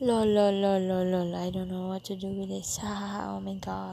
lol lol lol lol lol I don't know what to do with this. Oh my god.